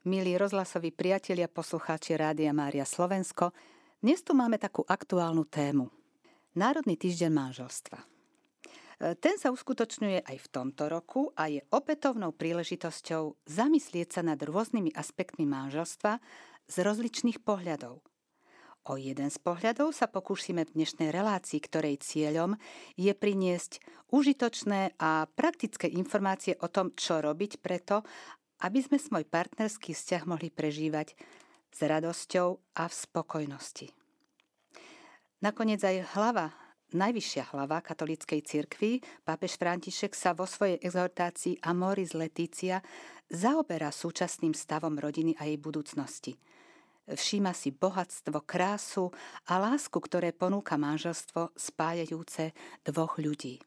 Milí rozhlasoví priatelia, poslucháči Rádia Mária Slovensko, dnes tu máme takú aktuálnu tému. Národný týždeň manželstva. E, ten sa uskutočňuje aj v tomto roku a je opätovnou príležitosťou zamyslieť sa nad rôznymi aspektmi manželstva z rozličných pohľadov. O jeden z pohľadov sa pokúsime v dnešnej relácii, ktorej cieľom je priniesť užitočné a praktické informácie o tom, čo robiť preto, aby sme svoj partnerský vzťah mohli prežívať s radosťou a v spokojnosti. Nakoniec aj hlava, najvyššia hlava katolíckej cirkvi, pápež František sa vo svojej exhortácii Amoris Letícia zaoberá súčasným stavom rodiny a jej budúcnosti. Všíma si bohatstvo, krásu a lásku, ktoré ponúka manželstvo spájajúce dvoch ľudí.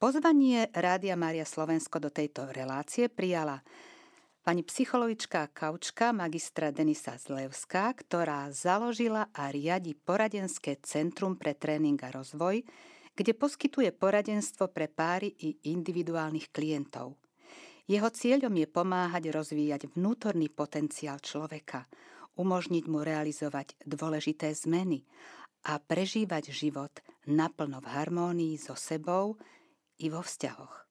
Pozvanie Rádia Mária Slovensko do tejto relácie prijala pani psychologička Kaučka magistra Denisa Zlevská, ktorá založila a riadi poradenské centrum pre tréning a rozvoj, kde poskytuje poradenstvo pre páry i individuálnych klientov. Jeho cieľom je pomáhať rozvíjať vnútorný potenciál človeka, umožniť mu realizovať dôležité zmeny a prežívať život naplno v harmónii so sebou, i vo vzťahoch.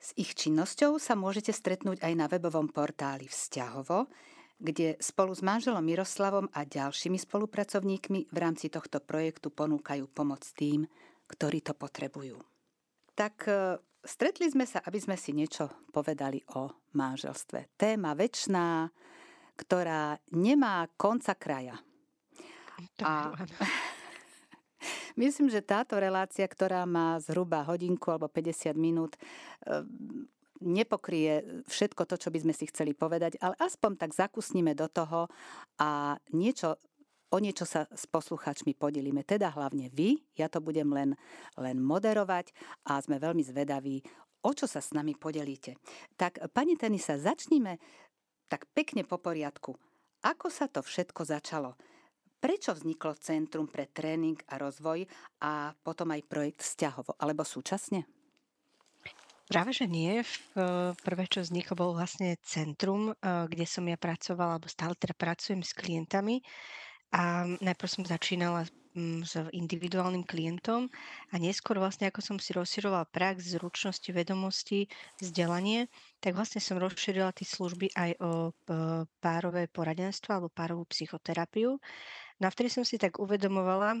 S ich činnosťou sa môžete stretnúť aj na webovom portáli Vzťahovo, kde spolu s manželom Miroslavom a ďalšími spolupracovníkmi v rámci tohto projektu ponúkajú pomoc tým, ktorí to potrebujú. Tak e, stretli sme sa, aby sme si niečo povedali o manželstve. Téma väčšiná, ktorá nemá konca kraja. A, Myslím, že táto relácia, ktorá má zhruba hodinku alebo 50 minút, eh, nepokrie všetko to, čo by sme si chceli povedať, ale aspoň tak zakusníme do toho a niečo o niečo sa s poslucháčmi podelíme. Teda hlavne vy, ja to budem len, len moderovať a sme veľmi zvedaví, o čo sa s nami podelíte. Tak, pani Tenisa, začníme tak pekne po poriadku. Ako sa to všetko začalo? Prečo vzniklo Centrum pre tréning a rozvoj a potom aj projekt Vzťahovo, alebo súčasne? Práve, že nie. Prvé, čo vzniklo, bolo vlastne centrum, eh, kde som ja pracovala, alebo stále teda pracujem s klientami. A najprv som začínala Mm, s individuálnym klientom a neskôr vlastne ako som si rozširovala prax, zručnosti, vedomosti, vzdelanie, tak vlastne som rozšírila tie služby aj o párové poradenstvo alebo párovú psychoterapiu. No a vtedy som si tak uvedomovala, e,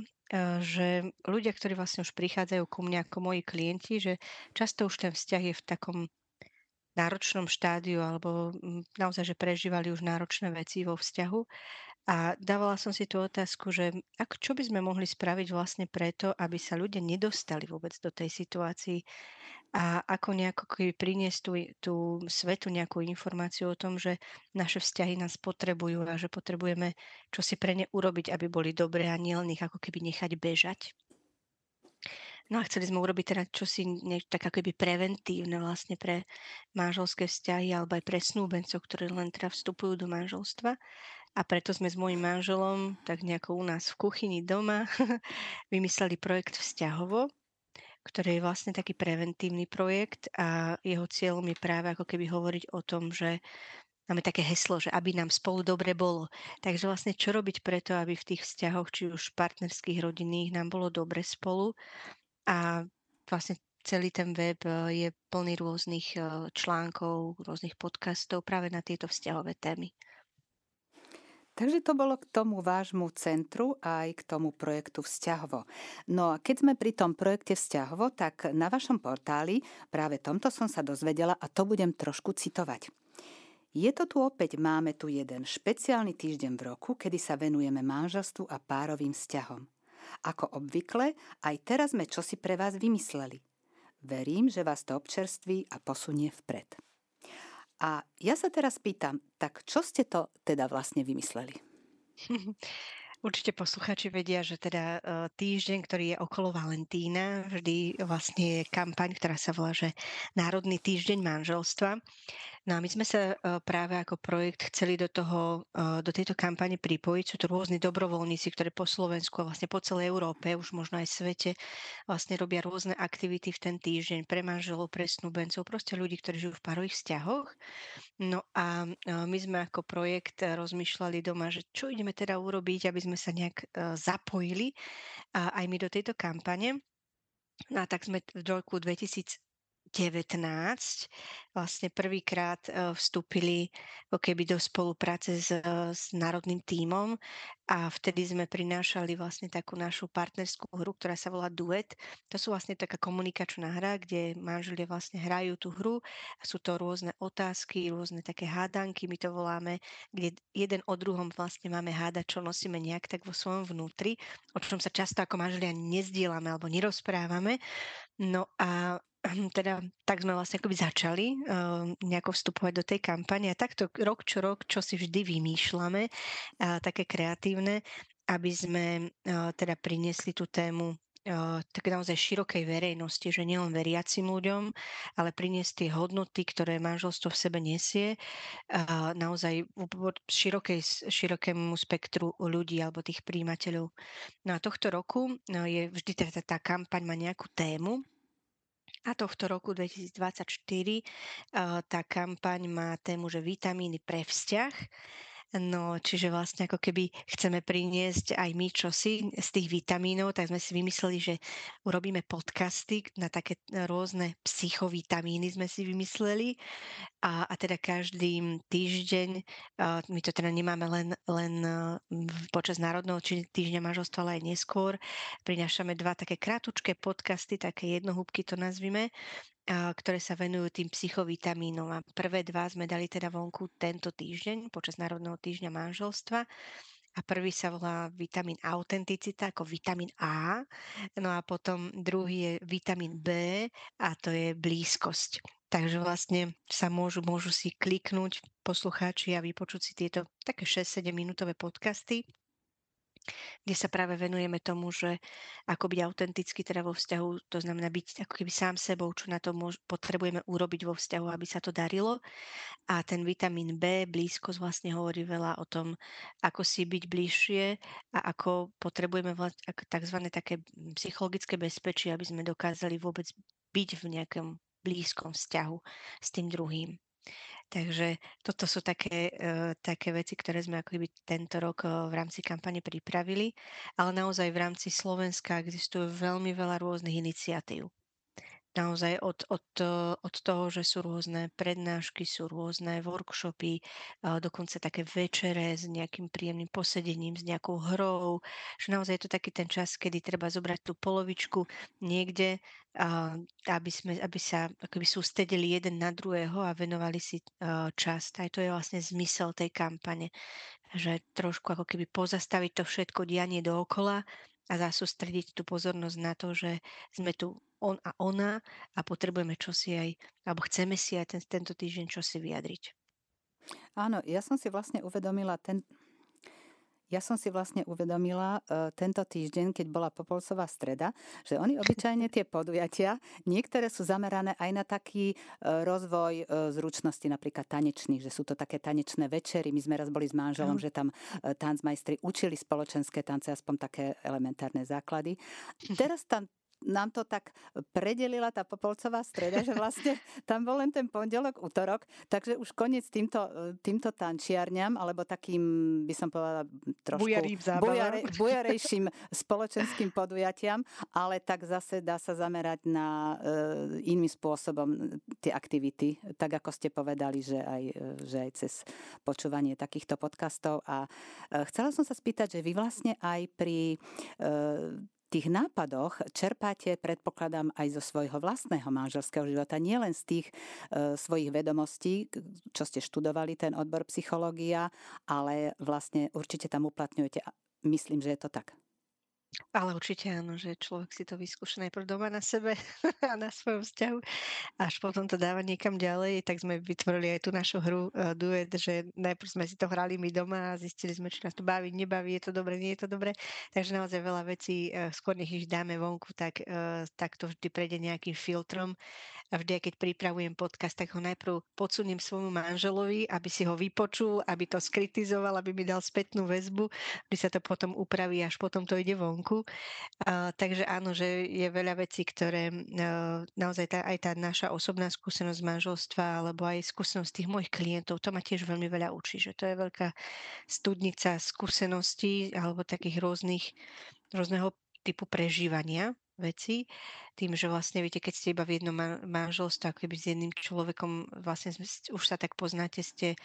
že ľudia, ktorí vlastne už prichádzajú ku mne ako moji klienti, že často už ten vzťah je v takom náročnom štádiu alebo mm, naozaj, že prežívali už náročné veci vo vzťahu a dávala som si tú otázku, že ako, čo by sme mohli spraviť vlastne preto, aby sa ľudia nedostali vôbec do tej situácii a ako nejako priniesť tú, tú svetu nejakú informáciu o tom, že naše vzťahy nás potrebujú a že potrebujeme čo si pre ne urobiť, aby boli dobré a nielen ich ako keby nechať bežať. No a chceli sme urobiť teda čosi ne, tak ako keby preventívne vlastne pre manželské vzťahy alebo aj pre snúbencov, ktorí len teda vstupujú do manželstva. A preto sme s mojim manželom, tak nejako u nás v kuchyni doma, vymysleli projekt Vzťahovo, ktorý je vlastne taký preventívny projekt a jeho cieľom je práve ako keby hovoriť o tom, že máme také heslo, že aby nám spolu dobre bolo. Takže vlastne čo robiť preto, aby v tých vzťahoch, či už partnerských, rodinných, nám bolo dobre spolu. A vlastne celý ten web je plný rôznych eh, článkov, rôznych podcastov práve na tieto vzťahové témy. Takže to bolo k tomu vášmu centru a aj k tomu projektu Vzťahovo. No a keď sme pri tom projekte Vzťahovo, tak na vašom portáli práve tomto som sa dozvedela a to budem trošku citovať. Je to tu opäť, máme tu jeden špeciálny týždeň v roku, kedy sa venujeme manželstvu a párovým vzťahom. Ako obvykle, aj teraz sme čosi pre vás vymysleli. Verím, že vás to občerství a posunie vpred. A ja sa teraz pýtam, tak čo ste to teda vlastne vymysleli? Určite posluchači vedia, že teda e, týždeň, ktorý je okolo Valentína, vždy vlastne je kampaň, ktorá sa volá, že Národný týždeň manželstva. No a my sme sa práve ako projekt chceli do, toho, do tejto kampane pripojiť. Sú to rôzni dobrovoľníci, ktorí po Slovensku a vlastne po celej Európe, už možno aj svete, vlastne robia rôzne aktivity v ten týždeň pre manželov, pre snúbencov, proste ľudí, ktorí žijú v parových vzťahoch. No a my sme ako projekt rozmýšľali doma, že čo ideme teda urobiť, aby sme sa nejak zapojili aj my do tejto kampane. No a tak sme v roku 2000 19 vlastne prvýkrát e, vstúpili ako keby do spolupráce s, s národným tímom a vtedy sme prinášali vlastne takú našu partnerskú hru, ktorá sa volá Duet. To sú vlastne taká komunikačná hra, kde manželia vlastne hrajú tú hru. Sú to rôzne otázky, rôzne také hádanky, my to voláme, kde jeden o druhom vlastne máme hádať, čo nosíme nejak tak vo svojom vnútri, o čom sa často ako manželia nezdielame alebo nerozprávame. No a teda tak sme vlastne akoby začali uh, nejako vstupovať do tej kampane a takto rok čo rok, čo si vždy vymýšľame, uh, také kreatívne, aby sme uh, teda priniesli tú tému tak naozaj širokej verejnosti, že nielen veriacim ľuďom, ale priniesť tie hodnoty, ktoré manželstvo v sebe nesie, naozaj širokej, širokému spektru ľudí alebo tých príjimateľov. No a tohto roku je vždy teda tá kampaň má nejakú tému, a tohto roku 2024 eh, tá kampaň má tému, že vitamíny pre vzťah. No, čiže vlastne ako keby chceme priniesť aj my čosi z tých vitamínov, tak sme si vymysleli, že urobíme podcasty na také rôzne psychovitamíny sme si vymysleli. A, a teda každý týždeň, my to teda nemáme len, len počas národného týždňa manželstva, ale aj neskôr, prinášame dva také krátučké podcasty, také jednohúbky to nazvime, ktoré sa venujú tým psychovitamínom. A prvé dva sme dali teda vonku tento týždeň počas Národného týždňa manželstva. A prvý sa volá vitamín autenticita ako vitamín A. No a potom druhý je vitamín B a to je blízkosť. Takže vlastne sa môžu, môžu si kliknúť poslucháči a vypočuť si tieto také 6-7 minútové podcasty kde sa práve venujeme tomu, že ako byť autentický teda vo vzťahu, to znamená byť ako keby sám sebou, čo na to môž, potrebujeme urobiť vo vzťahu, aby sa to darilo. A ten vitamín B, blízkosť vlastne hovorí veľa o tom, ako si byť bližšie a ako potrebujeme vlastne tzv. také psychologické bezpečie, aby sme dokázali vôbec byť v nejakom blízkom vzťahu s tým druhým. Takže toto sú také, uh, také veci, ktoré sme ako tento rok uh, v rámci kampane pripravili, ale naozaj v rámci Slovenska existuje veľmi veľa rôznych iniciatív naozaj od, od, od toho, že sú rôzne prednášky, sú rôzne workshopy, dokonca také večere s nejakým príjemným posedením, s nejakou hrou, že naozaj je to taký ten čas, kedy treba zobrať tú polovičku niekde, aby, sme, aby sa akoby sústedili jeden na druhého a venovali si čas. Aj to je vlastne zmysel tej kampane, že trošku ako keby pozastaviť to všetko dianie dookola a zasústrediť tú pozornosť na to, že sme tu on a ona a potrebujeme čosi aj, alebo chceme si aj ten, tento týždeň čosi vyjadriť. Áno, ja som si vlastne uvedomila ten, ja som si vlastne uvedomila uh, tento týždeň, keď bola Popolcová streda, že oni obyčajne tie podujatia, niektoré sú zamerané aj na taký uh, rozvoj uh, zručnosti, napríklad tanečných, že sú to také tanečné večery. My sme raz boli s manželom, mm. že tam uh, tancmajstri učili spoločenské tance, aspoň také elementárne základy. Teraz tam nám to tak predelila tá Popolcová streda, že vlastne tam bol len ten pondelok, útorok, takže už koniec týmto, týmto tančiarňam, alebo takým, by som povedala, trošku bujare, bujarejším spoločenským podujatiam, ale tak zase dá sa zamerať na uh, iným spôsobom tie aktivity, tak ako ste povedali, že aj, že aj cez počúvanie takýchto podcastov. A uh, chcela som sa spýtať, že vy vlastne aj pri uh, tých nápadoch čerpáte, predpokladám, aj zo svojho vlastného manželského života, nielen z tých e, svojich vedomostí, čo ste študovali, ten odbor psychológia, ale vlastne určite tam uplatňujete. Myslím, že je to tak. Ale určite áno, že človek si to vyskúša najprv doma na sebe a na svojom vzťahu, až potom to dáva niekam ďalej. Tak sme vytvorili aj tú našu hru uh, Duet, že najprv sme si to hrali my doma a zistili sme, či nás to baví, nebaví, je to dobre, nie je to dobre. Takže naozaj veľa vecí, uh, skôr nech ich dáme vonku, tak, uh, tak to vždy prejde nejakým filtrom a vždy, keď pripravujem podcast, tak ho najprv podsuniem svojmu manželovi, aby si ho vypočul, aby to skritizoval, aby mi dal spätnú väzbu, kdy sa to potom upraví, až potom to ide vonku. Takže áno, že je veľa vecí, ktoré uh, naozaj tá, aj tá naša osobná skúsenosť manželstva, alebo aj skúsenosť tých mojich klientov, to ma tiež veľmi veľa učí, že to je veľká studnica skúseností alebo takých rôznych, rôzneho typu prežívania veci, tým, že vlastne viete, keď ste iba v jednom manželstve, ako keby s jedným človekom, vlastne už sa tak poznáte, ste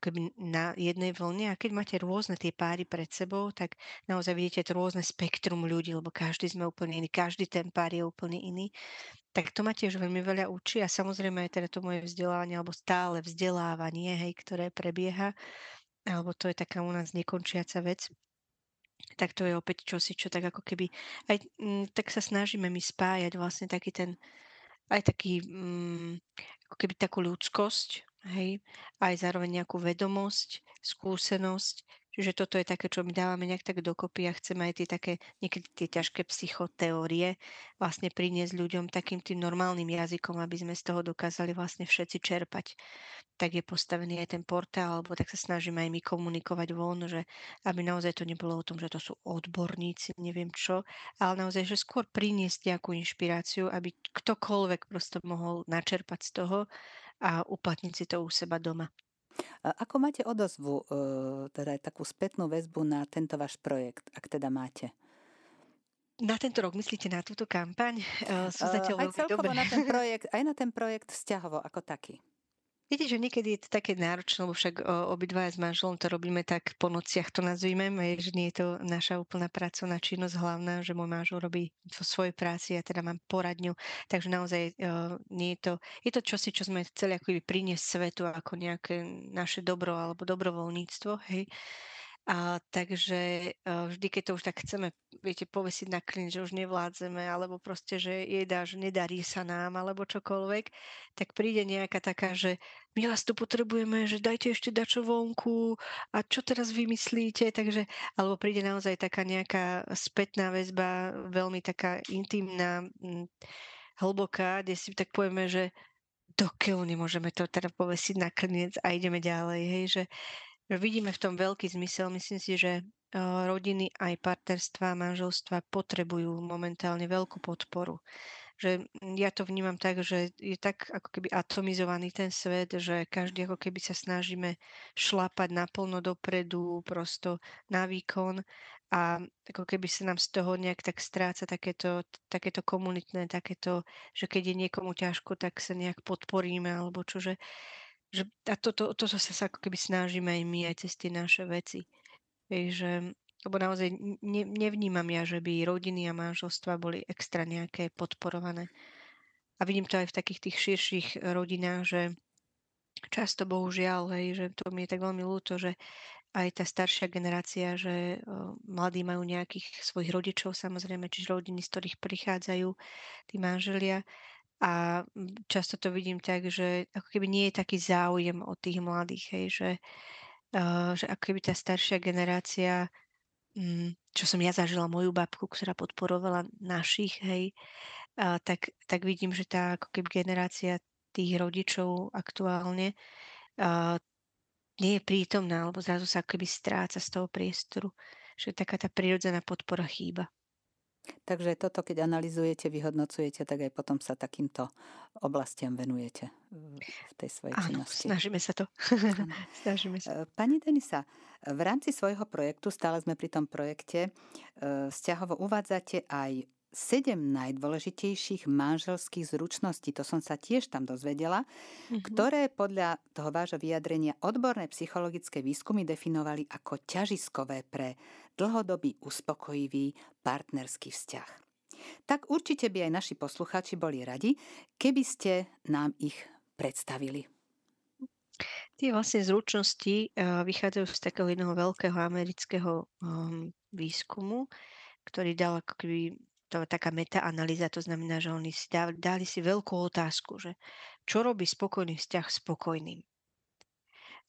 keby na jednej vlne a keď máte rôzne tie páry pred sebou, tak naozaj vidíte to rôzne spektrum ľudí, lebo každý sme úplne iný, každý ten pár je úplne iný. Tak to ma tiež veľmi veľa učí a samozrejme aj teda to moje vzdelávanie, alebo stále vzdelávanie, hej, ktoré prebieha, alebo to je taká u nás nekončiaca vec, tak to je opäť čosi, čo tak ako keby, aj m, mm, tak sa snažíme my spájať vlastne taký ten, aj taký, m, mm, ako keby takú ľudskosť, hej, aj zároveň nejakú vedomosť, skúsenosť, Čiže toto je také, čo my dávame nejak tak dokopy a chceme aj tie také, niekedy tie ťažké psychoteórie vlastne priniesť ľuďom takým tým normálnym jazykom, aby sme z toho dokázali vlastne všetci čerpať. Tak je postavený aj ten portál, alebo tak sa snažíme aj my komunikovať von, že aby naozaj to nebolo o tom, že to sú odborníci, neviem čo, ale naozaj, že skôr priniesť nejakú inšpiráciu, aby ktokoľvek prosto mohol načerpať z toho a uplatniť si to u seba doma. Ako máte odozvu, e, teda takú spätnú väzbu na tento váš projekt, ak teda máte? Na tento rok myslíte na túto kampaň? Uh, Sú zatiaľ aj celkovo dobré. na ten projekt, aj na ten projekt vzťahovo ako taký. Viete, že niekedy je to také náročné, lebo však obidvaja s manželom to robíme tak po nociach, to nazvime, že nie je to naša úplná pracovná činnosť hlavná, že môj manžel robí vo svojej práci, ja teda mám poradňu, takže naozaj nie je to, je to čosi, čo sme chceli ako priniesť svetu ako nejaké naše dobro alebo dobrovoľníctvo, hej. A takže uh, vždy, keď to už tak chceme, viete, povesiť na klin, že už nevládzeme, alebo proste, že jedá, že nedarí sa nám, alebo čokoľvek, tak príde nejaká taká, že my vás tu potrebujeme, že dajte ešte dačo vonku a čo teraz vymyslíte, takže, alebo príde naozaj taká nejaká spätná väzba, veľmi taká intimná, hlboká, kde si tak povieme, že dokiaľ nemôžeme to teda povesiť na klinec a ideme ďalej, hej, že Vidíme v tom veľký zmysel. Myslím si, že eh, rodiny aj partnerstva, manželstva potrebujú momentálne veľkú podporu. Že ja to vnímam tak, že je tak ako keby atomizovaný ten svet, že každý ako keby sa snažíme šlapať naplno dopredu, prosto na výkon a ako keby sa nám z toho nejak tak stráca takéto, takéto komunitné, takéto, že keď je niekomu ťažko, tak sa nejak podporíme alebo čože že, a toto, toto sa ako keby snažíme aj my, aj cez tie naše veci. Hej, že, lebo naozaj ne, nevnímam ja, že by rodiny a manželstva boli extra nejaké podporované. A vidím to aj v takých tých širších rodinách, že často bohužiaľ, hej, že to mi je tak veľmi ľúto, že aj tá staršia generácia, že o, mladí majú nejakých svojich rodičov, samozrejme, čiže rodiny, z ktorých prichádzajú tí manželia a často to vidím tak, že ako keby nie je taký záujem od tých mladých, hej, že, uh, že ako keby tá staršia generácia, um, čo som ja zažila moju babku, ktorá podporovala našich, hej, tak, tak vidím, že tá ako keby generácia tých rodičov aktuálne nie je prítomná, alebo zrazu sa ako keby stráca z toho priestoru, že taká tá prirodzená podpora chýba. Takže toto, keď analizujete, vyhodnocujete, tak aj potom sa takýmto oblastiam venujete v tej svojej Áno, činnosti. snažíme sa to. snažíme sa. E, pani Denisa, v rámci svojho projektu, stále sme pri tom projekte, e, vzťahovo uvádzate aj sedem najdôležitejších manželských zručností, to som sa tiež tam dozvedela, mm-hmm. ktoré podľa toho vášho vyjadrenia odborné psychologické výskumy definovali ako ťažiskové pre dlhodobý uspokojivý partnerský vzťah. Tak určite by aj naši poslucháči boli radi, keby ste nám ich predstavili. Tie vlastne zručnosti vychádzajú z takého jedného veľkého amerického um, výskumu, ktorý dal ako keby to taká metaanalýza, to znamená, že oni si dali, dali si veľkú otázku, že čo robí spokojný vzťah spokojným.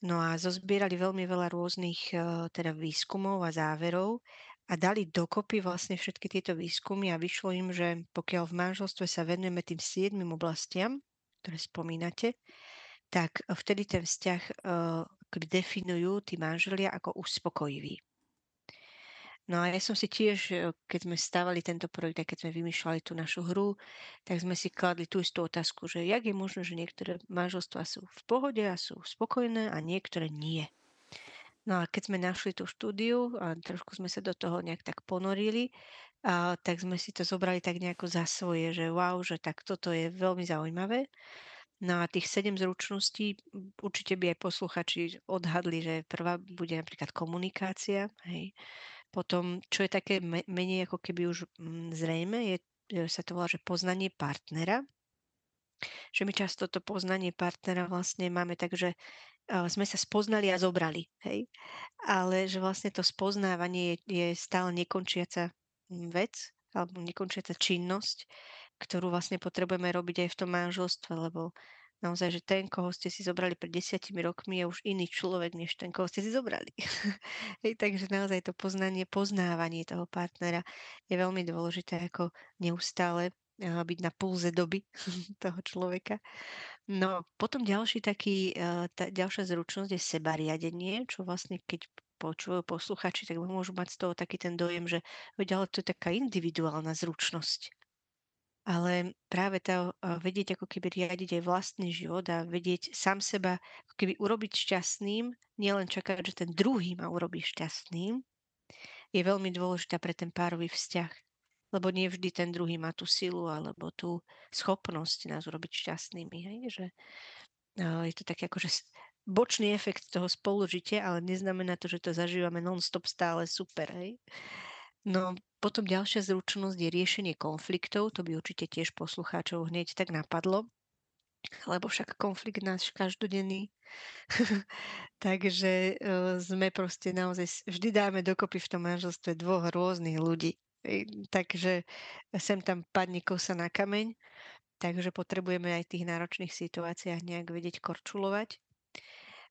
No a zozbierali veľmi veľa rôznych teda výskumov a záverov a dali dokopy vlastne všetky tieto výskumy a vyšlo im, že pokiaľ v manželstve sa venujeme tým siedmým oblastiam, ktoré spomínate, tak vtedy ten vzťah uh, definujú tí manželia ako uspokojivý. No a ja som si tiež, keď sme stávali tento projekt a keď sme vymýšľali tú našu hru, tak sme si kladli tú istú otázku, že jak je možné, že niektoré manželstvá sú v pohode a sú spokojné a niektoré nie. No a keď sme našli tú štúdiu a trošku sme sa do toho nejak tak ponorili, a tak sme si to zobrali tak nejako za svoje, že wow, že tak toto je veľmi zaujímavé. No a tých sedem zručností určite by aj posluchači odhadli, že prvá bude napríklad komunikácia, hej, potom, čo je také menej ako keby už mm, zrejme, je, sa to volá, že poznanie partnera. Že my často to poznanie partnera vlastne máme tak, že sme sa spoznali a zobrali. Hej? Ale že vlastne to spoznávanie je, je stále nekončiaca mm, vec alebo nekončiaca činnosť, ktorú vlastne potrebujeme robiť aj v tom manželstve, lebo naozaj, že ten, koho ste si zobrali pred desiatimi rokmi, je už iný človek, než ten, koho ste si zobrali. Takže naozaj to poznanie, poznávanie toho partnera je veľmi dôležité, ako neustále byť na pulze doby toho človeka. No potom ďalší taký, tá ďalšia zručnosť je sebariadenie, čo vlastne keď počujú posluchači, tak môžu mať z toho taký ten dojem, že ale to je taká individuálna zručnosť ale práve to vedieť ako keby riadiť aj vlastný život a vedieť sám seba ako keby urobiť šťastným, nielen čakať, že ten druhý ma urobí šťastným, je veľmi dôležitá pre ten párový vzťah. Lebo nie vždy ten druhý má tú silu alebo tú schopnosť nás urobiť šťastnými. Hej? Že, je to taký akože bočný efekt toho spolužitia, ale neznamená to, že to zažívame non-stop stále super. Hej? No, potom ďalšia zručnosť je riešenie konfliktov. To by určite tiež poslucháčov hneď tak napadlo, lebo však konflikt náš každodenný. Takže uh, sme proste naozaj, vždy dáme dokopy v tom manželstve dvoch rôznych ľudí. Takže sem tam padne kosa na kameň, takže potrebujeme aj v tých náročných situáciách nejak vedieť korčulovať.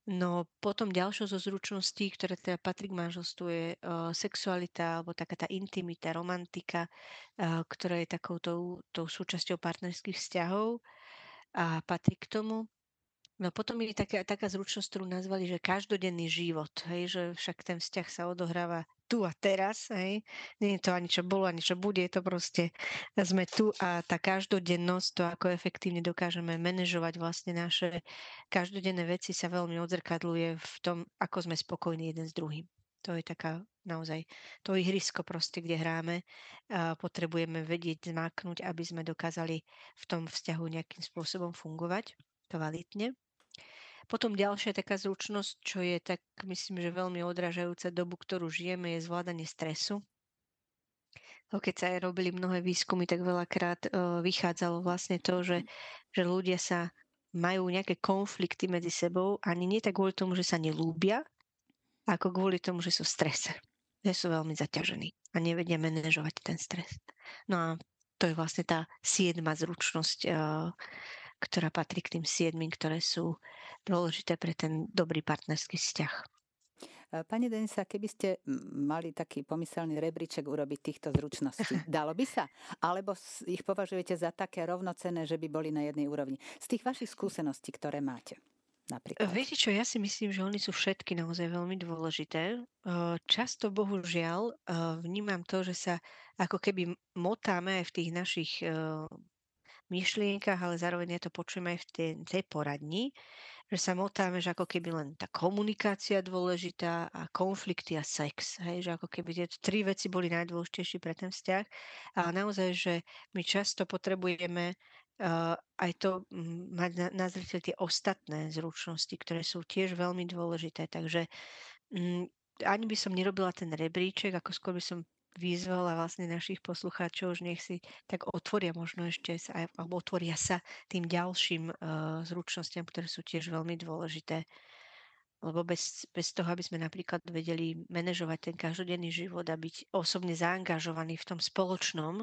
No potom ďalšou zo zručností, ktoré teda patrí k manželstvu, je uh, sexualita alebo taká tá intimita, romantika, uh, ktorá je takou tou, tou súčasťou partnerských vzťahov a patrí k tomu. No potom je taká, taká zručnosť, ktorú nazvali, že každodenný život, hej, že však ten vzťah sa odohráva tu a teraz, hej. Nie je to ani čo bolo, ani čo bude, je to proste, sme tu a tá každodennosť, to ako efektívne dokážeme manažovať vlastne naše každodenné veci sa veľmi odzrkadluje v tom, ako sme spokojní jeden s druhým. To je taká naozaj to ihrisko proste, kde hráme. A potrebujeme vedieť zmáknuť, aby sme dokázali v tom vzťahu nejakým spôsobom fungovať kvalitne. Potom ďalšia taká zručnosť, čo je tak, myslím, že veľmi odražajúca dobu, ktorú žijeme, je zvládanie stresu. Keď sa aj robili mnohé výskumy, tak veľakrát vychádzalo vlastne to, že, že ľudia sa majú nejaké konflikty medzi sebou, ani nie tak kvôli tomu, že sa nelúbia, ako kvôli tomu, že sú v strese. Že sú veľmi zaťažení a nevedia manažovať ten stres. No a to je vlastne tá siedma zručnosť, ktorá patrí k tým siedmým, ktoré sú dôležité pre ten dobrý partnerský vzťah. Pani Denisa, keby ste mali taký pomyselný rebríček urobiť týchto zručností, dalo by sa? Alebo ich považujete za také rovnocené, že by boli na jednej úrovni? Z tých vašich skúseností, ktoré máte? Napríklad. Viete čo, ja si myslím, že oni sú všetky naozaj veľmi dôležité. Často, bohužiaľ, vnímam to, že sa ako keby motáme aj v tých našich myšlienkach, ale zároveň ja to počujem aj v tej, tej poradni, že sa motáme, že ako keby len tá komunikácia dôležitá a konflikty a sex. Hej, že ako keby tie tri veci boli najdôležitejšie pre ten vzťah. A naozaj, že my často potrebujeme uh, aj to um, mať na, na tie ostatné zručnosti, ktoré sú tiež veľmi dôležité. Takže um, ani by som nerobila ten rebríček, ako skôr by som vyzvala vlastne našich poslucháčov, že nech si tak otvoria možno ešte sa, alebo otvoria sa tým ďalším uh, zručnostiam, ktoré sú tiež veľmi dôležité. lebo bez, bez toho, aby sme napríklad vedeli manažovať ten každodenný život a byť osobne zaangažovaní v tom spoločnom,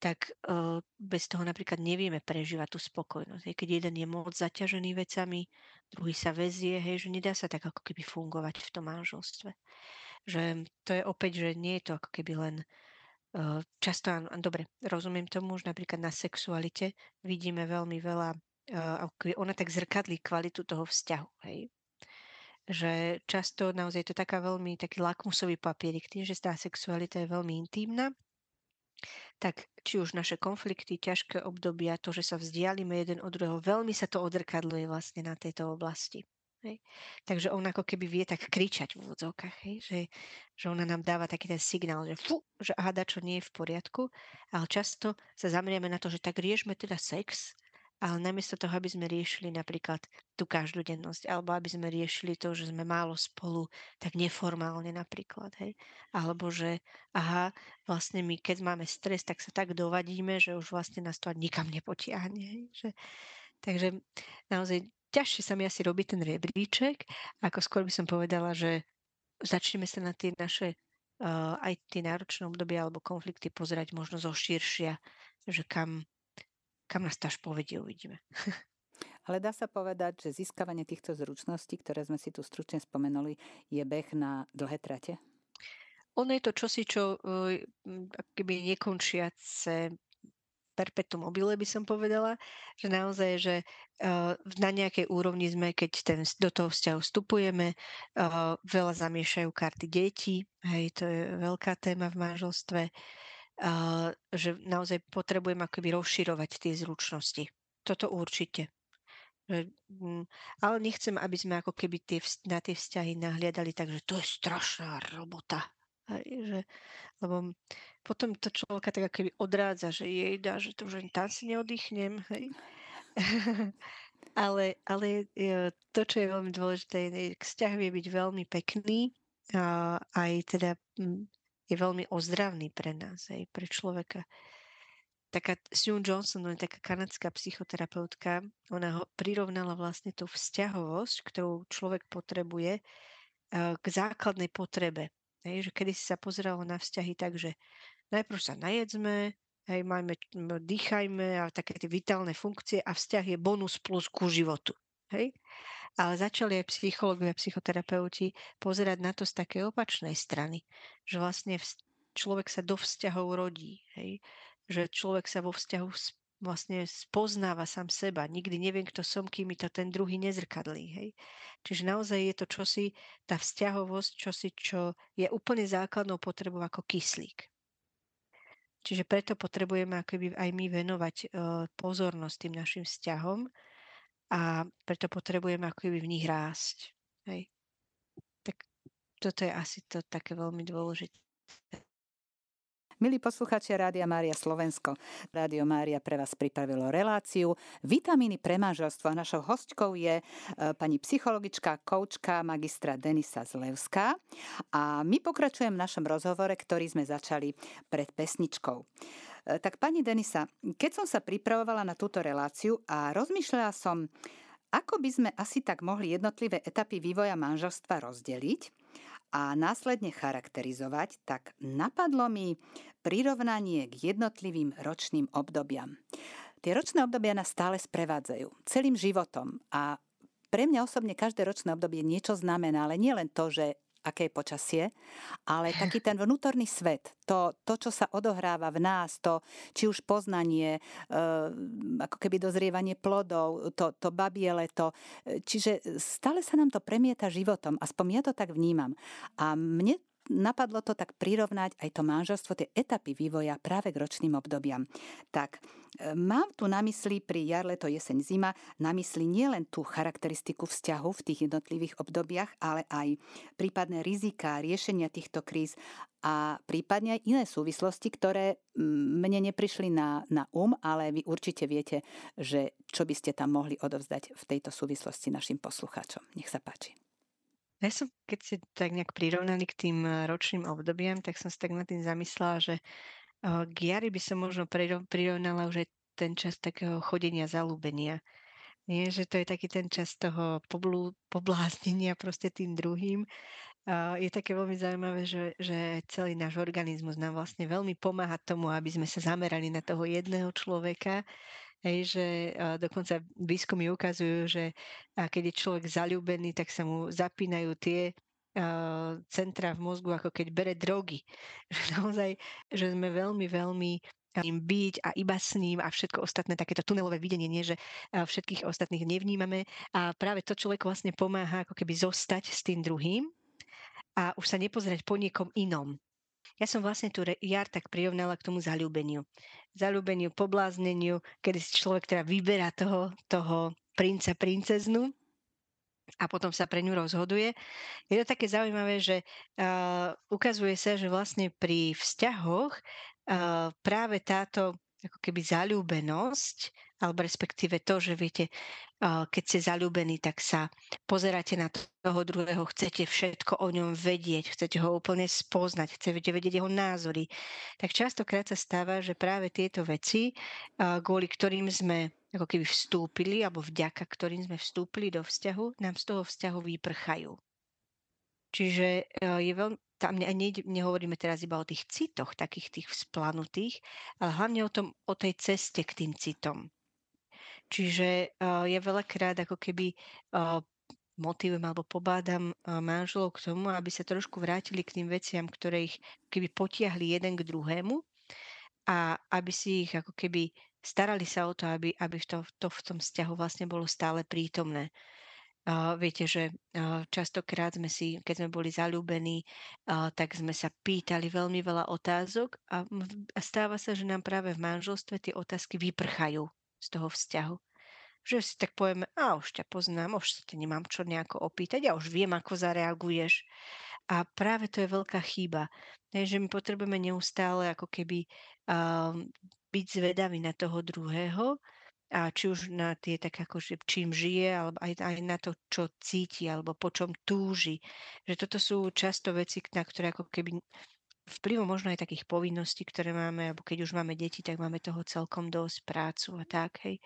tak uh, bez toho napríklad nevieme prežívať tú spokojnosť. Keď jeden je moc zaťažený vecami, druhý sa vezie, hej, že nedá sa tak ako keby fungovať v tom manželstve. Že to je opäť, že nie je to ako keby len uh, často, áno, dobre, rozumiem tomu, že napríklad na sexualite vidíme veľmi veľa, uh, ona tak zrkadlí kvalitu toho vzťahu, hej že často naozaj je to taká veľmi taký lakmusový papierik, tým, že tá sexualita je veľmi intímna, tak či už naše konflikty, ťažké obdobia, to, že sa vzdialíme jeden od druhého, veľmi sa to odrkadluje vlastne na tejto oblasti. Hej. Takže on ako keby vie tak kričať v úvodzovkách, že, že ona nám dáva taký ten signál, že fú, že aha, čo nie je v poriadku, ale často sa zamrieme na to, že tak riešme teda sex, ale namiesto toho, aby sme riešili napríklad tú každodennosť, alebo aby sme riešili to, že sme málo spolu, tak neformálne napríklad, hej. Alebo že, aha, vlastne my keď máme stres, tak sa tak dovadíme, že už vlastne nás to nikam nepotiahne, hej. Že, takže naozaj ťažšie sa mi asi robí ten rebríček, ako skôr by som povedala, že začneme sa na tie naše uh, aj tie náročné obdobia alebo konflikty pozerať možno zo širšia, že kam kam nás tá povedie, uvidíme. Ale dá sa povedať, že získavanie týchto zručností, ktoré sme si tu stručne spomenuli, je beh na dlhé trate? Ono je to čosi, čo e, keby nekončiace perpetuum mobile by som povedala, že naozaj, že uh, na nejakej úrovni sme, keď ten, do toho vzťahu vstupujeme, uh, veľa zamiešajú karty detí, hej, to je veľká téma v manželstve, že naozaj potrebujem akoby rozširovať tie zručnosti. Toto určite. Ale nechcem, aby sme ako keby tie, na tie vzťahy nahliadali tak, že to je strašná robota. Hej, že, lebo potom to človeka tak keby odrádza, že jej dá, že to už tam si neoddychnem. Hej. ale, ale e, to, čo je veľmi dôležité, je, vzťah vie byť veľmi pekný, a aj teda je veľmi ozdravný pre nás, aj pre človeka. Taká Sue Johnson, je taká kanadská psychoterapeutka, ona ho prirovnala vlastne tú vzťahovosť, ktorú človek potrebuje eh, k základnej potrebe. Hej, že kedy si sa pozeralo na vzťahy tak, že najprv sa najedzme, hej, majme, dýchajme a také tie vitálne funkcie a vzťah je bonus plus ku životu. Hej? Ale začali aj psychológovia psychoterapeuti pozerať na to z takej opačnej strany, že vlastne človek sa do vzťahov rodí, hej? že človek sa vo vzťahu vlastne spoznáva sám seba. Nikdy neviem, kto som, kým mi to ten druhý nezrkadlí. Hej? Čiže naozaj je to čosi, tá vzťahovosť, čosi, čo je úplne základnou potrebou ako kyslík. Čiže preto potrebujeme akoby aj my venovať uh, pozornosť tým našim vzťahom, a preto potrebujeme ako keby v nich rásť. Hej. Tak toto je asi to také veľmi dôležité. Milí posluchači Rádia Mária Slovensko, Rádio Mária pre vás pripravilo reláciu Vitamíny pre manželstvo. Našou hostkou je e, pani psychologička, koučka, magistra Denisa Zlevská. A my pokračujeme v našom rozhovore, ktorý sme začali pred pesničkou. E, tak pani Denisa, keď som sa pripravovala na túto reláciu a rozmýšľala som, ako by sme asi tak mohli jednotlivé etapy vývoja manželstva rozdeliť a následne charakterizovať, tak napadlo mi prirovnanie k jednotlivým ročným obdobiam. Tie ročné obdobia nás stále sprevádzajú celým životom a pre mňa osobne každé ročné obdobie niečo znamená, ale nie len to, že aké je počasie, ale taký ten vnútorný svet, to, to, čo sa odohráva v nás, to, či už poznanie, e, ako keby dozrievanie plodov, to, to babiele, to, e, čiže stále sa nám to premieta životom, aspoň ja to tak vnímam. A mne napadlo to tak prirovnať aj to manželstvo, tie etapy vývoja práve k ročným obdobiam. Tak e, mám tu na mysli pri jar, leto, jeseň, zima, na mysli nielen tú charakteristiku vzťahu v tých jednotlivých obdobiach, ale aj prípadné rizika, riešenia týchto kríz a prípadne aj iné súvislosti, ktoré mne neprišli na, na um, ale vy určite viete, že čo by ste tam mohli odovzdať v tejto súvislosti našim poslucháčom. Nech sa páči. Ja som, keď si tak nejak prirovnali k tým eh, ročným obdobiam, tak som si tak nad tým zamyslela, že eh, k jari by som možno prirovnala už aj ten čas takého chodenia zalúbenia. Nie, že to je taký ten čas toho poblú pobláznenia proste tým druhým. A je také veľmi zaujímavé, že že celý náš organizmus nám vlastne veľmi pomáha tomu, aby sme sa zamerali na toho jedného človeka. Hej, že dokonca výskumy ukazujú, že keď je človek zaľúbený, tak sa mu zapínajú tie centra v mozgu, ako keď bere drogy. Že naozaj, že sme veľmi, veľmi ním byť a iba s ním a všetko ostatné, takéto tunelové videnie, nie, že všetkých ostatných nevnímame. A práve to človeku vlastne pomáha ako keby zostať s tým druhým a už sa nepozerať po niekom inom. Ja som vlastne tu jar tak prirovnala k tomu zalúbeniu. Zalúbeniu, poblázneniu, kedy si človek teda vyberá toho, toho princa, princeznu a potom sa pre ňu rozhoduje. Je to také zaujímavé, že uh, ukazuje sa, že vlastne pri vzťahoch uh, práve táto ako keby zalúbenosť, alebo respektíve to, že viete, keď ste zalúbení, tak sa pozeráte na toho druhého, chcete všetko o ňom vedieť, chcete ho úplne spoznať, chcete vedieť jeho názory. Tak častokrát sa stáva, že práve tieto veci, kvôli ktorým sme ako keby vstúpili, alebo vďaka ktorým sme vstúpili do vzťahu, nám z toho vzťahu vyprchajú. Čiže je veľmi, tam ne, ne, nehovoríme teraz iba o tých citoch, takých tých vzplanutých, ale hlavne o, tom, o tej ceste k tým citom. Čiže uh, ja veľakrát ako keby uh, motivujem alebo pobádam uh, manželov k tomu, aby sa trošku vrátili k tým veciam, ktoré ich keby potiahli jeden k druhému a aby si ich ako keby starali sa o to, aby, aby to, to v tom vzťahu vlastne bolo stále prítomné. Viete, že častokrát sme si, keď sme boli zalúbení, tak sme sa pýtali veľmi veľa otázok a, stáva sa, že nám práve v manželstve tie otázky vyprchajú z toho vzťahu. Že si tak povieme, a už ťa poznám, už sa te nemám čo nejako opýtať, ja už viem, ako zareaguješ. A práve to je veľká chyba, že my potrebujeme neustále ako keby byť zvedaví na toho druhého, a či už na tie tak ako, že čím žije, alebo aj, aj na to, čo cíti, alebo po čom túži. Že toto sú často veci, na ktoré ako keby vplyvom možno aj takých povinností, ktoré máme, alebo keď už máme deti, tak máme toho celkom dosť prácu a tak, hej.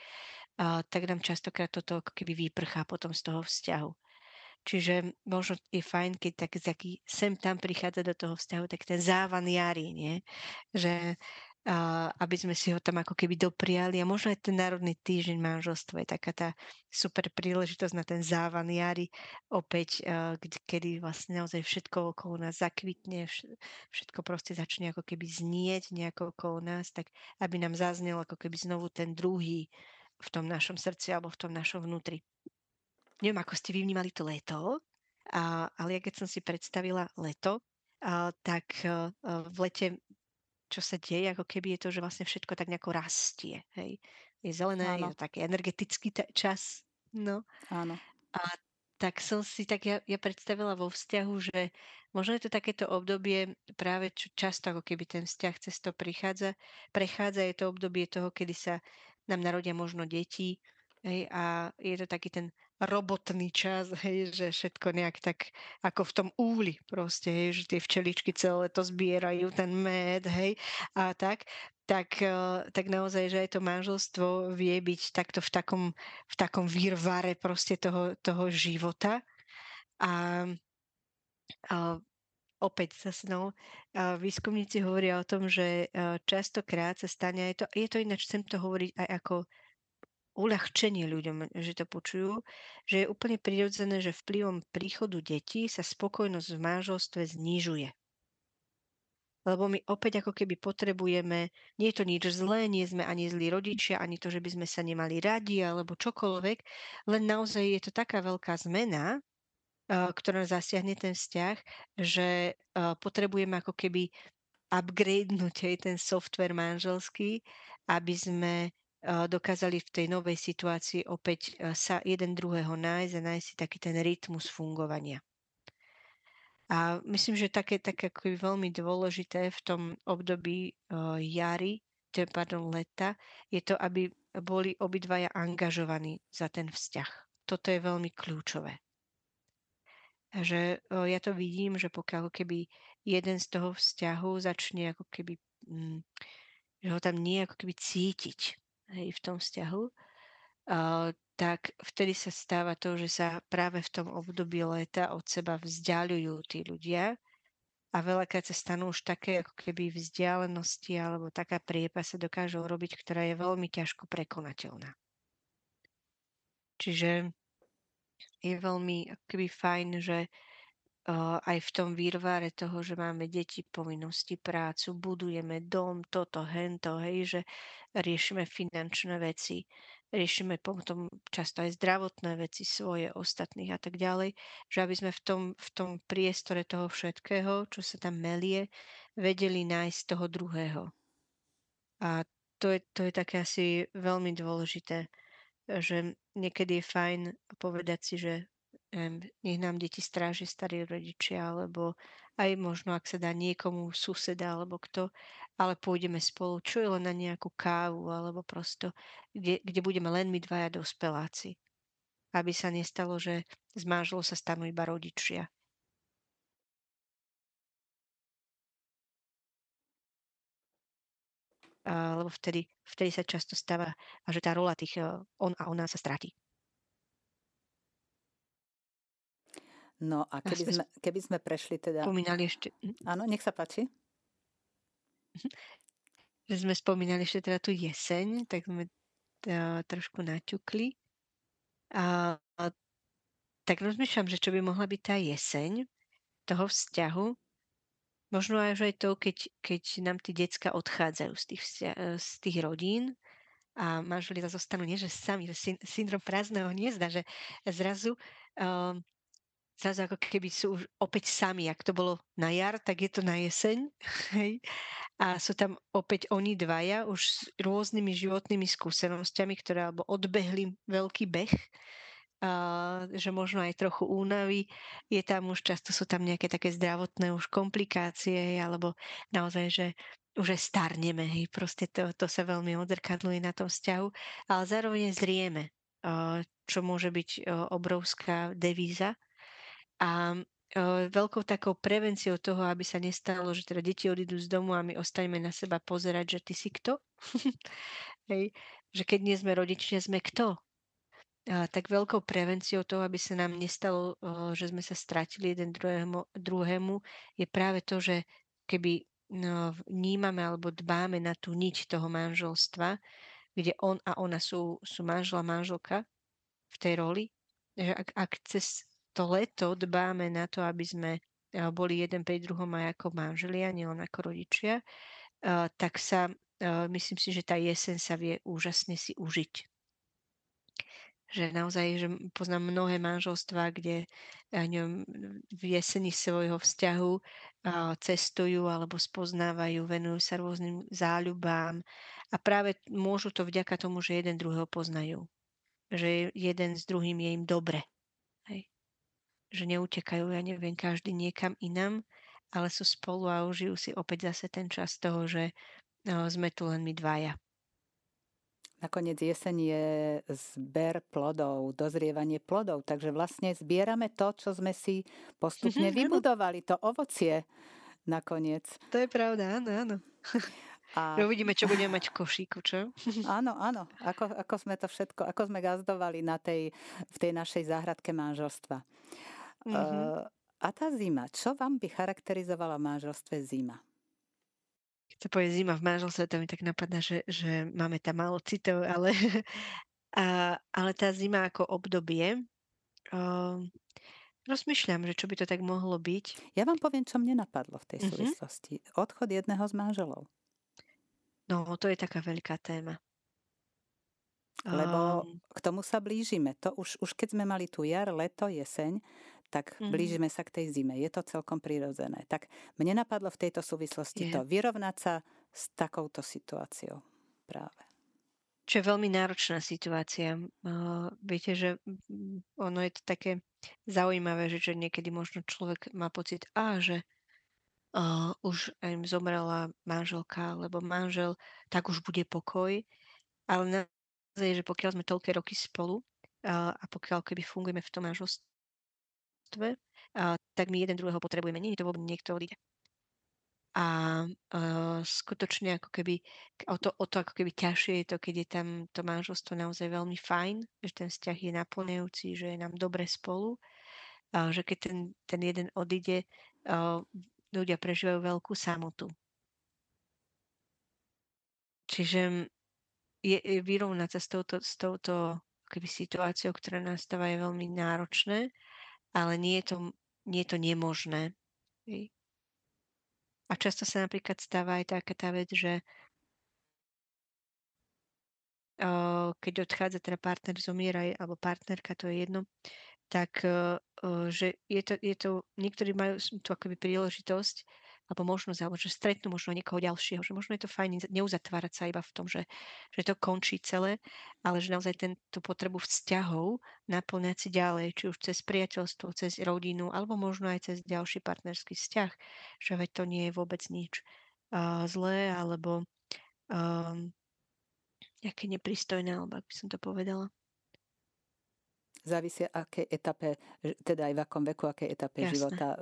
A, tak nám častokrát toto ako keby vyprchá potom z toho vzťahu. Čiže možno je fajn, keď tak taký sem tam prichádza do toho vzťahu, tak ten závan jarí, nie? Že aby sme si ho tam ako keby dopriali. A možno aj ten Národný týždeň manželstva je taká tá super príležitosť na ten závan jary opäť, kedy vlastne naozaj všetko okolo nás zakvitne, všetko proste začne ako keby znieť nejako okolo nás, tak aby nám zaznel ako keby znovu ten druhý v tom našom srdci alebo v tom našom vnútri. Neviem, ako ste vy vnímali to leto, ale ja keď som si predstavila leto, tak a, v lete čo sa deje, ako keby je to, že vlastne všetko tak nejako rastie. Hej. Je zelené, Áno. je to taký energetický ta- čas. No. Áno. A tak som si tak ja, ja predstavila vo vzťahu, že možno je to takéto obdobie práve čo často ako keby ten vzťah cez to prichádza, prechádza, je to obdobie toho, kedy sa nám narodia možno deti, Hej, a je to taký ten robotný čas, hej, že všetko nejak tak ako v tom úli proste, hej, že tie včeličky celé to zbierajú, ten med, hej, a tak, tak, eh, tak naozaj, že aj to manželstvo vie byť takto v takom, v takom výrvare proste toho, toho života. A, a opäť zase no, výskumníci hovoria o tom, že eh, častokrát sa stane, aj to, je to ináč, chcem to hovoriť aj ako uľahčenie ľuďom, že to počujú, že je úplne prirodzené, že vplyvom príchodu detí sa spokojnosť v manželstve znižuje. Lebo my opäť ako keby potrebujeme, nie je to nič zlé, nie sme ani zlí rodičia, ani to, že by sme sa nemali radi alebo čokoľvek, len naozaj je to taká veľká zmena, ktorá zasiahne ten vzťah, že potrebujeme ako keby upgradenúť aj ten software manželský, aby sme dokázali v tej novej situácii opäť sa jeden druhého nájsť a nájsť si taký ten rytmus fungovania. A myslím, že také, také ako veľmi dôležité v tom období uh, jary, pardon, leta, je to, aby boli obidvaja angažovaní za ten vzťah. Toto je veľmi kľúčové. Že uh, ja to vidím, že pokiaľ keby jeden z toho vzťahu začne ako keby, mm, že ho tam nie ako keby cítiť, hej, v tom vzťahu, tak vtedy sa stáva to, že sa práve v tom období leta od seba vzdialujú tí ľudia a veľakrát sa stanú už také ako keby vzdialenosti alebo taká priepa sa dokáže urobiť, ktorá je veľmi ťažko prekonateľná. Čiže je veľmi akoby fajn, že aj v tom výrvare toho, že máme deti, povinnosti, prácu, budujeme dom, toto, hento, hej, že riešime finančné veci, riešime potom často aj zdravotné veci svoje, ostatných a tak ďalej, že aby sme v tom, v tom priestore toho všetkého, čo sa tam melie, vedeli nájsť toho druhého. A to je, to je také asi veľmi dôležité, že niekedy je fajn povedať si, že nech nám deti stráži starí rodičia, alebo aj možno, ak sa dá niekomu suseda alebo kto, ale pôjdeme spolu, čo je len na nejakú kávu, alebo prosto, kde, kde budeme len my dvaja dospeláci. Aby sa nestalo, že z manželov sa stanú iba rodičia. lebo vtedy, vtedy sa často stáva, že tá rola tých eh, on a ona sa stráti. No a keby sme, keby sme prešli teda... Spomínali ešte... Hm? Áno, nech sa páči. Mhm. Že sme spomínali ešte teda tú jeseň, tak sme uh, trošku naťukli. A, a tak rozmýšľam, že čo by mohla byť tá jeseň toho vzťahu. Možno aj, aj to, keď, keď nám tí decka odchádzajú z tých, vzťa- e, z tých rodín a manželia zostanú nie, že sami, že syndrom prázdneho hniezda, že zrazu uh, zase ako keby sú už opäť sami. Ak to bolo na jar, tak je to na jeseň. Hej. A sú tam opäť oni dvaja už s rôznymi životnými skúsenostiami, ktoré alebo odbehli veľký beh, a, že možno aj trochu únavy. Je tam už často sú tam nejaké také zdravotné už komplikácie, alebo naozaj, že už aj starneme, hej, proste to, to sa veľmi odrkadluje na tom vzťahu, ale zároveň zrieme, čo môže byť obrovská devíza a veľkou takou prevenciou toho, aby sa nestalo, že teda deti odídu z domu a my ostaneme na seba pozerať, že ty si kto? Hej. Že keď nie sme rodičia, sme kto? Tak veľkou prevenciou toho, aby sa nám nestalo, že sme sa stratili jeden druhému, druhému, je práve to, že keby no, vnímame alebo dbáme na tú niť toho manželstva, kde on a ona sú, sú manžel a manželka v tej roli, že ak, ak cez to leto dbáme na to, aby sme eh, boli jeden pri druhom aj ako manželia, nielen ako rodičia, eh, tak sa eh, myslím si, že tá jeseň sa vie úžasne si užiť. Že naozaj, že poznám mnohé manželstvá, kde neviem, v jeseni svojho vzťahu cestujú alebo spoznávajú, venujú sa rôznym záľubám a práve môžu to vďaka tomu, že jeden druhého poznajú. Že jeden s druhým je im dobre že neutekajú, ja neviem, každý niekam inam, ale sú spolu a užijú si opäť zase ten čas toho, že no, sme tu len my dvaja. Nakoniec jeseň je zber plodov, dozrievanie plodov, takže vlastne zbierame to, čo sme si postupne vybudovali, to ovocie nakoniec. To je pravda, áno, áno. A... Uvidíme, čo budeme mať v košíku, čo? Áno, áno. Ako, ako sme to všetko, ako sme gazdovali na tej, v tej našej záhradke manželstva. Mm-hmm. A tá zima, čo vám by charakterizovala v manželstve zima? Keď sa povie zima v manželstve, to mi tak napadá, že, že máme tam málo citov, ale, a, ale tá zima ako obdobie, uh, rozmýšľam, že čo by to tak mohlo byť. Ja vám poviem, čo mne napadlo v tej mm-hmm. súvislosti. Odchod jedného z manželov. No, to je taká veľká téma. Lebo um, k tomu sa blížime. To už, už keď sme mali tu jar, leto, jeseň, tak mm-hmm. blížime sa k tej zime. Je to celkom prirodzené. Tak mne napadlo v tejto súvislosti je. to vyrovnať sa s takouto situáciou práve. Čo je veľmi náročná situácia. Uh, viete, že ono je to také zaujímavé, že, že niekedy možno človek má pocit, a že uh, už im zomrela manželka, alebo manžel, tak už bude pokoj. Ale naozaj, že pokiaľ sme toľké roky spolu uh, a pokiaľ keby fungujeme v tom manželstve, a, tak my jeden druhého potrebujeme. Nie je to vôbec niekto odíde. a uh, skutočne ako keby o to, o to ako keby ťažšie je to, keď je tam to manželstvo naozaj veľmi fajn, že ten vzťah je naplňujúci, že je nám dobre spolu, a že keď ten, ten jeden odíde, uh, ľudia prežívajú veľkú samotu. Čiže je, je vyrovnať sa s touto, s touto keby situáciou, ktorá nastáva, je veľmi náročné, ale nie je to, nie je to nemožné. A často sa napríklad stáva aj taká tá vec, že keď odchádza teda partner, zomiera alebo partnerka, to je jedno, tak že je to, je to niektorí majú tu akoby príležitosť alebo možnosť, alebo že stretnú možno niekoho ďalšieho, že možno je to fajn neuzatvárať sa iba v tom, že, že to končí celé, ale že naozaj ten, tú potrebu vzťahov naplňať si ďalej, či už cez priateľstvo, cez rodinu, alebo možno aj cez ďalší partnerský vzťah, že veď to nie je vôbec nič uh, zlé, alebo um, nejaké nepristojné, alebo ak by som to povedala závisia, aké etape, teda aj v akom veku, aké etape Jasne. života e,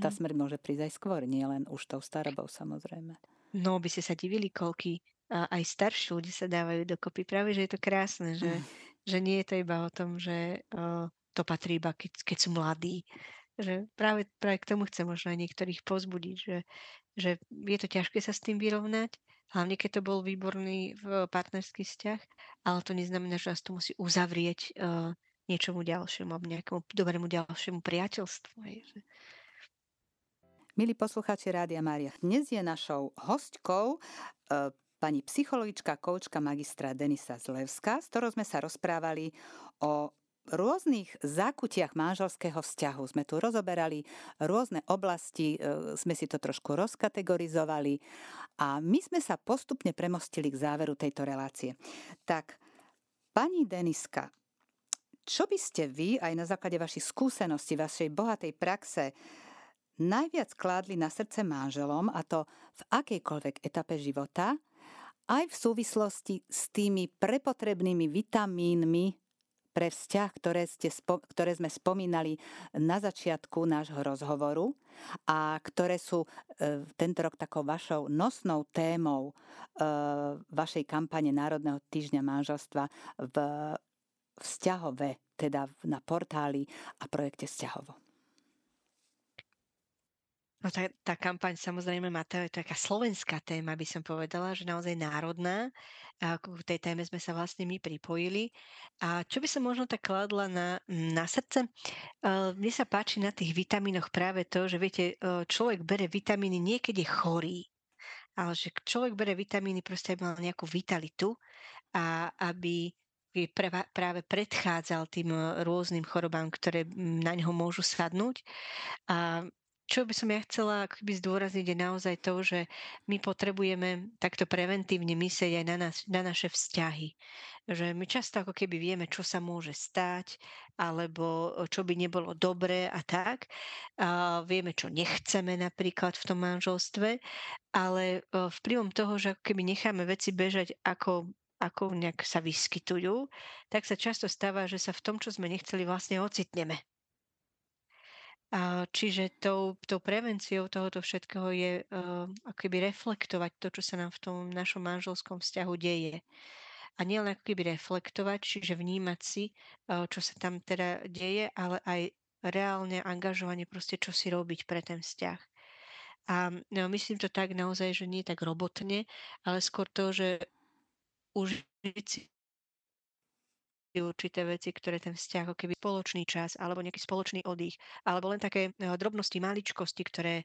tá mm-hmm. smrť môže prísť aj skôr, nie len už tou starobou samozrejme. No, by ste sa divili, koľky aj starší ľudia sa dávajú dokopy. Práve, že je to krásne, že, mm. že nie je to iba o tom, že uh, to patrí iba keď, keď sú mladí. Že práve, práve k tomu chcem možno aj niektorých pozbudiť, že, že je to ťažké sa s tým vyrovnať, hlavne keď to bol výborný partnerský vzťah, ale to neznamená, že vás to musí uzavrieť uh, niečomu ďalšiemu alebo nejakému dobrému ďalšiemu priateľstvu. Milí poslucháči Rádia Mária, dnes je našou hostkou e, pani psychologička, koučka magistra Denisa Zlevská, s ktorou sme sa rozprávali o rôznych zákutiach manželského vzťahu. Sme tu rozoberali rôzne oblasti, e, sme si to trošku rozkategorizovali a my sme sa postupne premostili k záveru tejto relácie. Tak, pani Deniska, čo by ste vy, aj na základe vašich skúseností, vašej bohatej praxe, najviac kládli na srdce manželom, a to v akejkoľvek etape života, aj v súvislosti s tými prepotrebnými vitamínmi pre vzťah, ktoré, ste, ktoré sme spomínali na začiatku nášho rozhovoru a ktoré sú e, tento rok takou vašou nosnou témou e, vašej kampane Národného týždňa manželstva v vzťahové, teda na portáli a projekte vzťahovo? No tá, tá kampaň samozrejme má to je taká slovenská téma, by som povedala, že naozaj národná. A k tej téme sme sa vlastne my pripojili. A čo by som možno tak kladla na, na srdce? Mne sa páči na tých vitamínoch práve to, že viete, človek bere vitamíny niekedy chorý, ale že človek bere vitamíny proste, aby mal nejakú vitalitu a aby práve predchádzal tým e, rôznym chorobám, ktoré na ňo môžu sadnúť. A čo by som ja chcela akoby zdôrazniť je naozaj to, že my potrebujeme takto preventívne myslieť aj na, nás, na naše vzťahy. Že my často ako keby vieme, čo sa môže stať, alebo čo by nebolo dobré a tak. A vieme, čo nechceme napríklad v tom manželstve, ale e, vplyvom toho, že ako keby necháme veci bežať ako ako nejak sa vyskytujú, tak sa často stáva, že sa v tom, čo sme nechceli, vlastne ocitneme. A čiže tou, tou prevenciou tohoto všetkého je uh, akoby reflektovať to, čo sa nám v tom našom manželskom vzťahu deje. A nielen ako keby reflektovať, čiže vnímať si, uh, čo sa tam teda deje, ale aj reálne angažovanie proste, čo si robiť pre ten vzťah. A no, myslím to tak naozaj, že nie tak robotne, ale skôr to, že užiť si určité veci, ktoré ten vzťah, ako keby spoločný čas, alebo nejaký spoločný oddych, alebo len také eh, drobnosti, maličkosti, ktoré eh,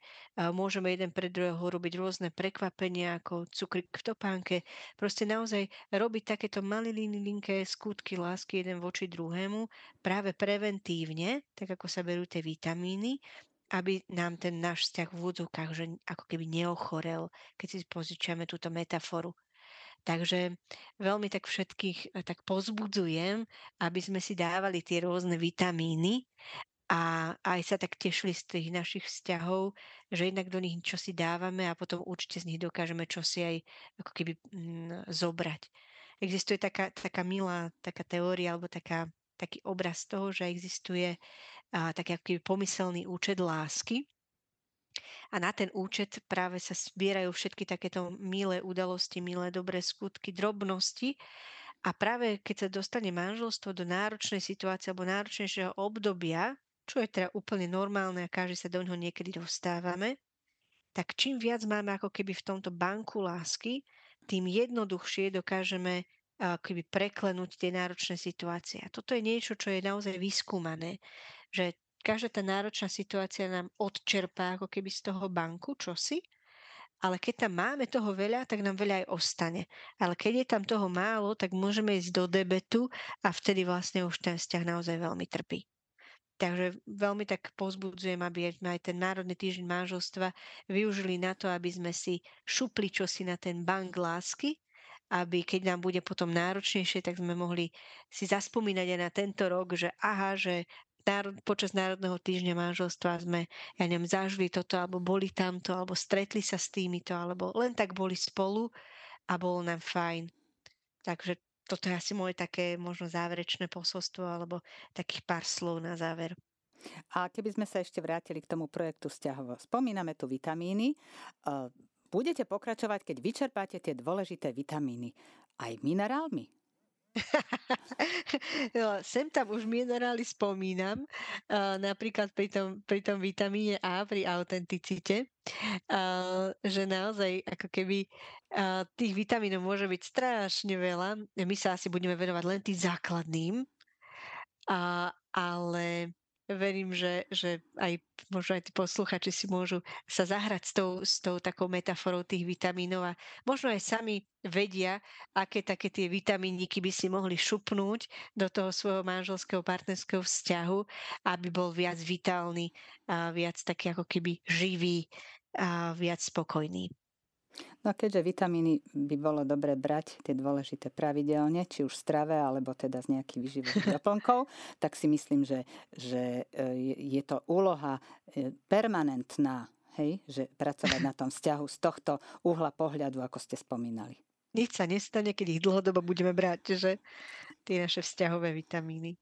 môžeme jeden pre druhého robiť rôzne prekvapenia, ako cukrik v topánke. Proste naozaj robiť takéto malé linké skutky lásky jeden voči druhému, práve preventívne, tak ako sa berú tie vitamíny, aby nám ten náš vzťah v údzokách, že ako keby neochorel, keď si požičiame túto metaforu. Takže veľmi tak všetkých eh, tak pozbudzujem, aby sme si dávali tie rôzne vitamíny a aj sa tak tešili z tých našich vzťahov, že jednak do nich čo si dávame a potom určite z nich dokážeme čo si aj ako keby mm, zobrať. Existuje taká, taká milá taká teória alebo taká, taký obraz toho, že existuje a, taký ako keby pomyselný účet lásky, a na ten účet práve sa zbierajú všetky takéto milé udalosti, milé dobré skutky, drobnosti. A práve keď sa dostane manželstvo do náročnej situácie alebo náročnejšieho obdobia, čo je teda úplne normálne a každý sa do ňoho niekedy dostávame, tak čím viac máme ako keby v tomto banku lásky, tým jednoduchšie dokážeme keby preklenúť tie náročné situácie. A toto je niečo, čo je naozaj vyskúmané, že každá tá náročná situácia nám odčerpá ako keby z toho banku čosi, ale keď tam máme toho veľa, tak nám veľa aj ostane. Ale keď je tam toho málo, tak môžeme ísť do debetu a vtedy vlastne už ten vzťah naozaj veľmi trpí. Takže veľmi tak pozbudzujem, aby aj ten Národný týždeň manželstva využili na to, aby sme si šupli čosi na ten bank lásky, aby keď nám bude potom náročnejšie, tak sme mohli si zaspomínať aj na tento rok, že aha, že národ, počas Národného týždňa manželstva sme, ja neviem, zažili toto, alebo boli tamto, alebo stretli sa s týmito, alebo len tak boli spolu a bolo nám fajn. Takže toto je asi moje také možno záverečné posolstvo alebo takých pár slov na záver. A keby sme sa ešte vrátili k tomu projektu vzťahovo. Spomíname tu vitamíny. Budete pokračovať, keď vyčerpáte tie dôležité vitamíny aj minerálmi? no, sem tam už minerály spomínam, uh, napríklad pri tom, pri tom vitamíne A, pri autenticite, uh, že naozaj ako keby uh, tých vitamínov môže byť strašne veľa. My sa asi budeme venovať len tým základným, uh, ale verím, že, že aj možno aj tí posluchači si môžu sa zahrať s tou, s tou takou metaforou tých vitamínov a možno aj sami vedia, aké také tie vitamíniky by si mohli šupnúť do toho svojho manželského partnerského vzťahu, aby bol viac vitálny a viac taký ako keby živý a viac spokojný. No a keďže vitamíny by bolo dobre brať tie dôležité pravidelne, či už strave, alebo teda z nejakých výživových doplnkov, tak si myslím, že, že e, je to úloha e, permanentná, hej, že pracovať na tom vzťahu z tohto uhla pohľadu, ako ste spomínali. Nič sa nestane, keď ich dlhodobo budeme brať, že tie naše vzťahové vitamíny.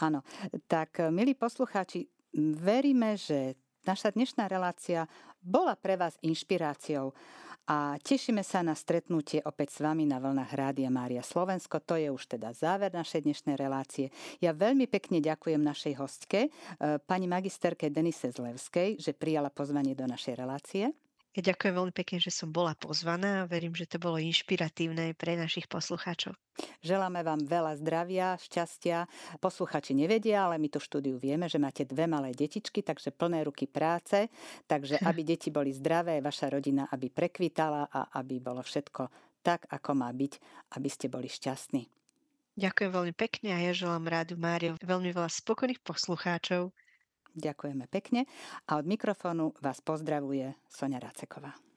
Áno, tak milí poslucháči, veríme, že naša dnešná relácia bola pre vás inšpiráciou a tešíme sa na stretnutie opäť s vami na vlnách Rádia Mária Slovensko. To je už teda záver našej dnešnej relácie. Ja veľmi pekne ďakujem našej hostke, eh, pani magisterke Denise Zlevskej, že prijala pozvanie do našej relácie. Ja ďakujem veľmi pekne, že som bola pozvaná a verím, že to bolo inšpiratívne pre našich poslucháčov. Želáme vám veľa zdravia, šťastia. Posluchači nevedia, ale my tu štúdiu vieme, že máte dve malé detičky, takže plné ruky práce. Takže aby deti boli zdravé, vaša rodina aby prekvitala a aby bolo všetko tak, ako má byť, aby ste boli šťastní. Ďakujem veľmi pekne a ja želám rádu Máriu veľmi veľa spokojných poslucháčov. Ďakujeme pekne a od mikrofónu vás pozdravuje Sonia Raceková.